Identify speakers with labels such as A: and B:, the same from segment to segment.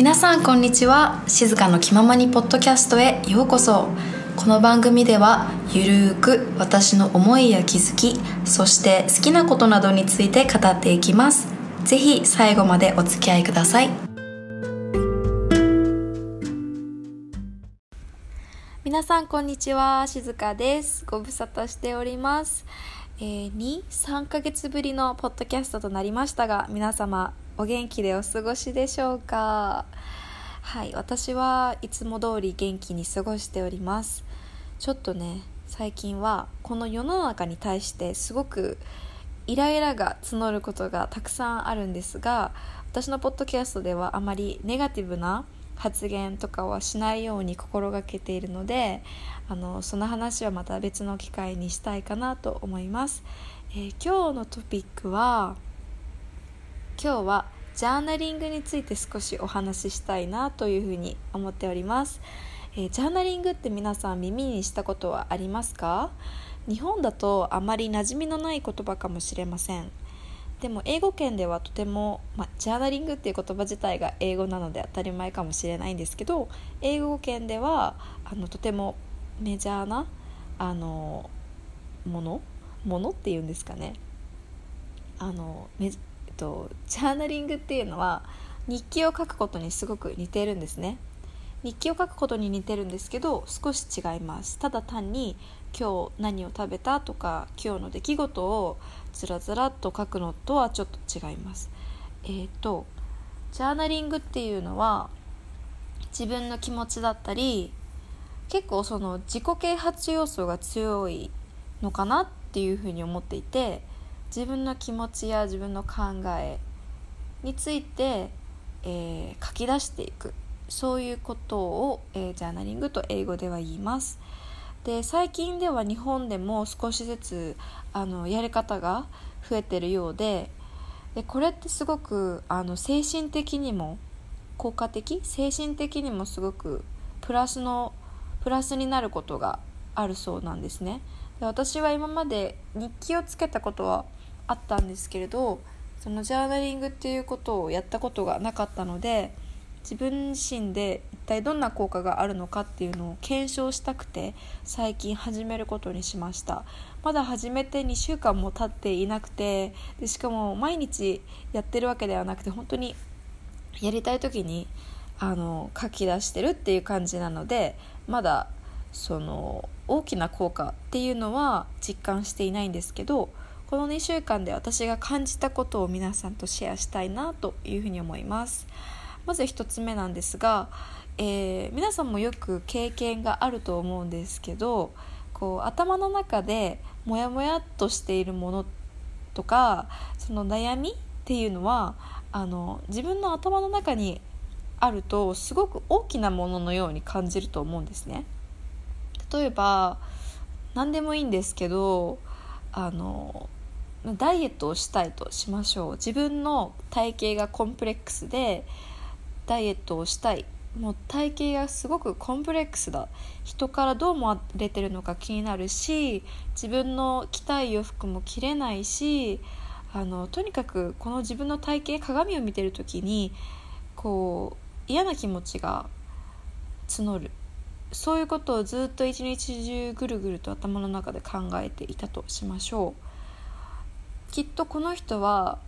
A: 皆さんこんにちは。静かの気ままにポッドキャストへようこそ。この番組ではゆるーく私の思いや気づきそして好きなことなどについて語っていきます。ぜひ最後までお付き合いください。皆さんこんにちは。静香です。ご無沙汰しております。えー、2、3ヶ月ぶりのポッドキャストとなりましたが皆様お元気でお過ごしでしょうか？はい私はいつも通り元気に過ごしております。ちょっとね最近はこの世の中に対してすごくイライラが募ることがたくさんあるんですが私のポッドキャストではあまりネガティブな発言とかはしないように心がけているのであのその話はまた別の機会にしたいかなと思います、えー、今日のトピックは今日はジャーナリングについて少しお話ししたいなというふうに思っております、えー、ジャーナリングって皆さん耳にしたことはありますか？日本だとあまり馴染みのない言葉かもしれません。でも英語圏ではとても、まジャーナリングっていう言葉自体が英語なので当たり前かもしれないんですけど英語圏ではあのとてもメジャーなあのもの？ものっていうんですかね。あのとジャーナリングっていうのは日記を書くことにすごく似てるんですね。日記を書くことに似てるんですけど少し違います。ただ単に今日何を食べたとか今日の出来事をずらずらっと書くのとはちょっと違います。えっ、ー、とジャーナリングっていうのは自分の気持ちだったり結構その自己啓発要素が強いのかなっていうふうに思っていて自分の気持ちや自分の考えについて、えー、書き出していく。そういうことを、えー、ジャーナリングと英語では言います。で最近では日本でも少しずつあのやり方が増えてるようででこれってすごくあの精神的にも効果的？精神的にもすごくプラスのプラスになることがあるそうなんですね。で私は今まで日記をつけたことはあったんですけれどそのジャーナリングっていうことをやったことがなかったので自分自身で一体どんな効果があるのかっていうのを検証したくて最近始めることにしました。まだ始めて2週間も経っていなくてでしかも毎日やってるわけではなくて本当にやりたい時にあの書き出してるっていう感じなのでまだその大きな効果っていうのは実感していないんですけどこの2週間で私が感じたことを皆さんとシェアしたいなというふうに思います。まず1つ目なんですが、えー、皆さんもよく経験があると思うんですけどこう頭の中でモヤモヤっとしているものとかその悩みっていうのはあの自分の頭の中にあるとすごく大きなもののように感じると思うんですね。例えば何でもいいんですけどあのダイエットをしたいとしましょう。自分の体型がコンプレックスでダイエットをしたい。もう体型がすごくコンプレックスだ。人からどう思われてるのか気になるし自分の着たい洋服も着れないしあのとにかくこの自分の体型鏡を見てる時にこう嫌な気持ちが募る。そういうことをずっと一日中ぐるぐると頭の中で考えていたとしましょう。きっとこの人は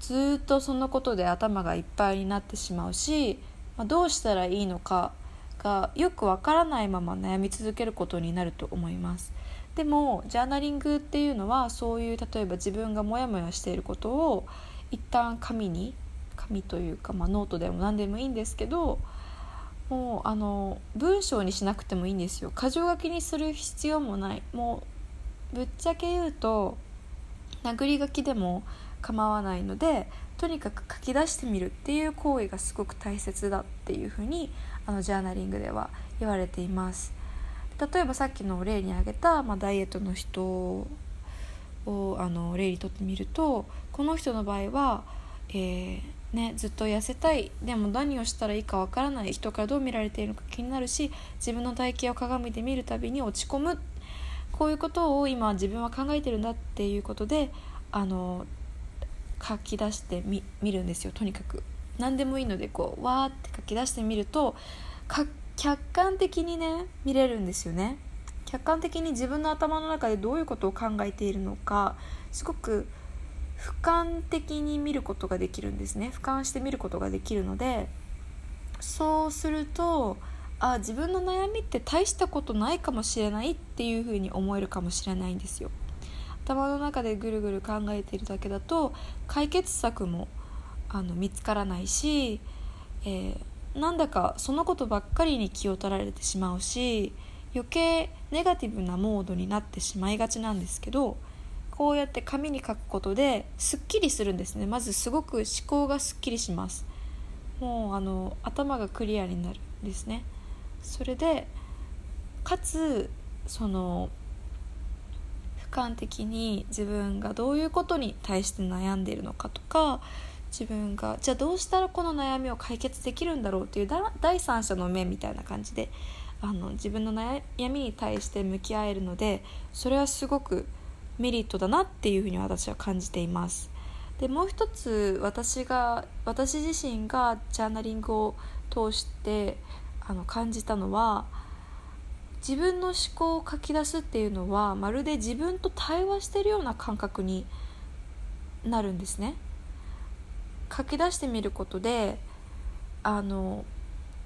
A: ずっとそのことで頭がいっぱいになってしまうし、まあ、どうしたらいいのかがよくわからないまま悩み続けることになると思います。でもジャーナリングっていうのはそういう例えば自分がモヤモヤしていることを一旦紙に紙というか、まあ、ノートでも何でもいいんですけどもうあの文章にしなくてもいいんですよ。箇条書きにする必要もない。もうぶっちゃけ言うと殴り書きでも構わないのでとにかく書き出してみるっていう行為がすごく大切だっていうふうにあのジャーナリングでは言われています。例えばさっきの例に挙げた、まあ、ダイエットの人をあの例にとってみるとこの人の場合は、えーね、ずっと痩せたいでも何をしたらいいかわからない人からどう見られているのか気になるし自分の体型を鏡で見るたびに落ち込むこういうことを今自分は考えてるんだっていうことであの書き出してみ見るんですよとにかく。何でもいいのでこうわーって書き出してみると客観的にね見れるんですよね。客観的に自分の頭の中でどういうことを考えているのかすごく俯瞰的に見ることができるんですね。俯瞰して見ることができるのでそうするとあ自分の悩みって大したことないかもしれないっていうふうに思えるかもしれないんですよ。頭の中でぐるぐる考えているだけだと解決策もあの見つからないし、えー、なんだかそのことばっかりに気を取られてしまうし余計ネガティブなモードになってしまいがちなんですけどこうやって紙に書くことですっきりするんですね。まずすごく思考がすっきりします。もうあの頭がクリアになるんですね。それでかつその俯瞰的に自分がどういうことに対して悩んでいるのかとか自分がじゃあどうしたらこの悩みを解決できるんだろうっていう第三者の目みたいな感じであの自分の悩みに対して向き合えるのでそれはすごくメリットだなっていうふうに私は感じています。でもう一つ私が私自身がジャーナリングを通してあの感じたのは自分の思考を書き出すっていうのはまるで自分と対話してるような感覚になるんですね。書き出してみることであの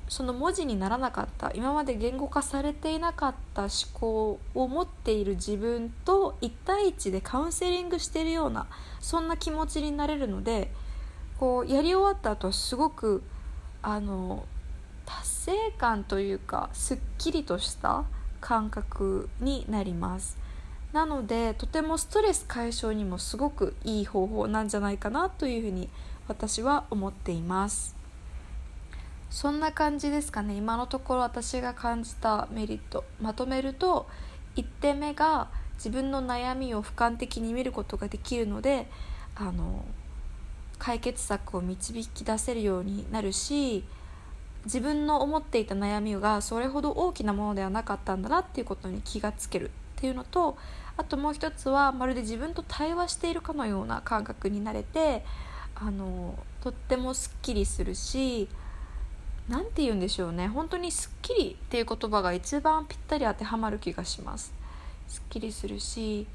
A: その文字にならなかった今まで言語化されていなかった思考を持っている自分と1対1でカウンセリングしてるようなそんな気持ちになれるのでこうやり終わった後はすごくあの成感というかすっきりとした感覚になります。なのでとてもストレス解消にもすごくいい方法なんじゃないかなというふうに私は思っています。そんな感じですかね。今のところ私が感じたメリットまとめると1点目が自分の悩みを俯瞰的に見ることができるのであの解決策を導き出せるようになるし自分の思っていた悩みがそれほど大きなものではなかったんだなっていうことに気がつけるっていうのとあともう一つはまるで自分と対話しているかのような感覚になれてあのとってもすっきりするし何て言うんでしょうね。本当にすっきりっていう言葉が一番ぴったり当てはまる気がします。すっきりするし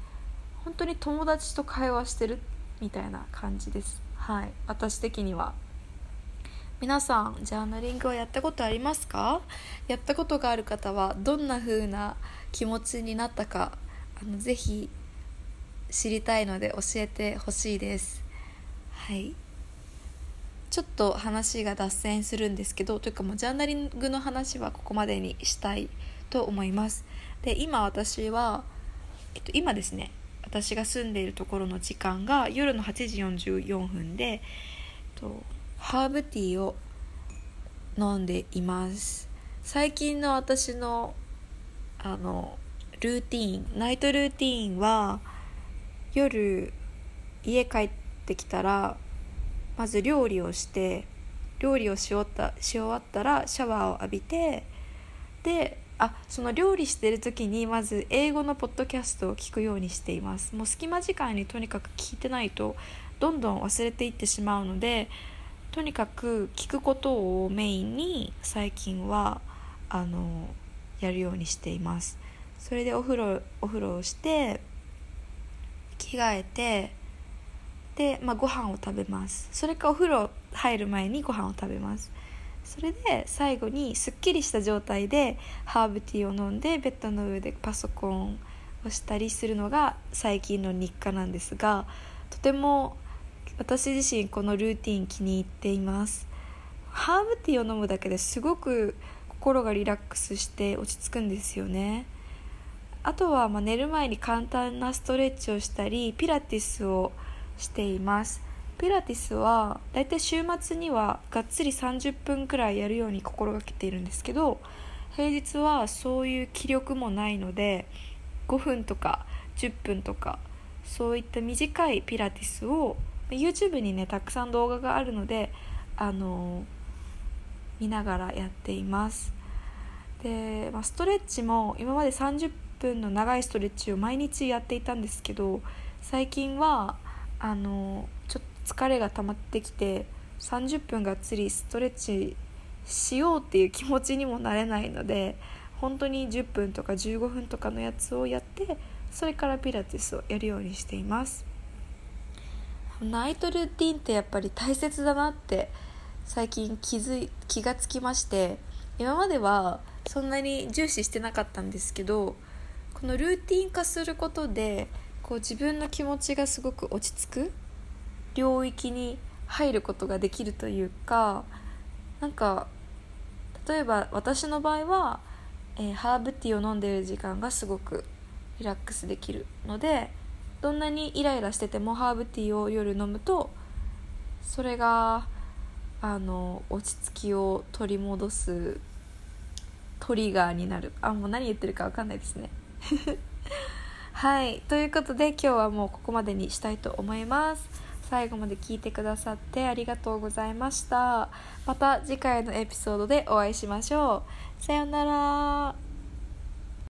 A: 本当に友達と会話してるみたいな感じです。はい。私的には。皆さんジャーナリングはやったことありますか？やったことがある方はどんな風な気持ちになったかあのぜひ知りたいので教えてほしいです。はい。ちょっと話が脱線するんですけどというかもうジャーナリングの話はここまでにしたいと思います。で今私は、えっと、今ですね私が住んでいるところの時間が夜の8時44分で、えっと、ハーブティーを飲んでいます。最近の私のあのルーティンナイトルーティンは夜家帰ってきたらまず料理をして料理をし終わったし終わったらシャワーを浴びてであその料理してる時にまず英語のポッドキャストを聞くようにしています。もう隙間時間にとにかく聞いてないとどんどん忘れていってしまうのでとにかく聞くことをメインに最近はあのやるようにしています。それでお風呂お風呂をして着替えてで、まあ、ご飯を食べます。それかお風呂入る前にご飯を食べます。それで最後にすっきりした状態でハーブティーを飲んでベッドの上でパソコンをしたりするのが最近の日課なんですがとても私自身このルーティン気に入っています。ハーブティーを飲むだけですごく心がリラックスして落ち着くんですよね。あとはま寝る前に簡単なストレッチをしたりピラティスをしています。ピラティスはだいたい週末にはがっつり30分くらいやるように心がけているんですけど平日はそういう気力もないので5分とか10分とかそういった短いピラティスを YouTube にねたくさん動画があるのであの見ながらやっています。で、まあ、ストレッチも今まで30分の長いストレッチを毎日やっていたんですけど最近はあのちょっと疲れが溜まってきて30分がっつりストレッチしようっていう気持ちにもなれないので本当に10分とか15分とかのやつをやってそれからピラティスをやるようにしています。ナイトルーティンってやっぱり大切だなって最近気づい気がつきまして今まではそんなに重視してなかったんですけどこのルーティン化することでこう自分の気持ちがすごく落ち着く領域に入ることができるというかなんか例えば私の場合は、えー、ハーブティーを飲んでる時間がすごくリラックスできるのでどんなにイライラしててもハーブティーを夜飲むとそれがあの落ち着きを取り戻すトリガーになる。あもう何言ってるか分かんないですね。はいということで今日はもうここまでにしたいと思います。最後まで聞いてくださってありがとうございました。また次回のエピソードでお会いしましょう。さようなら。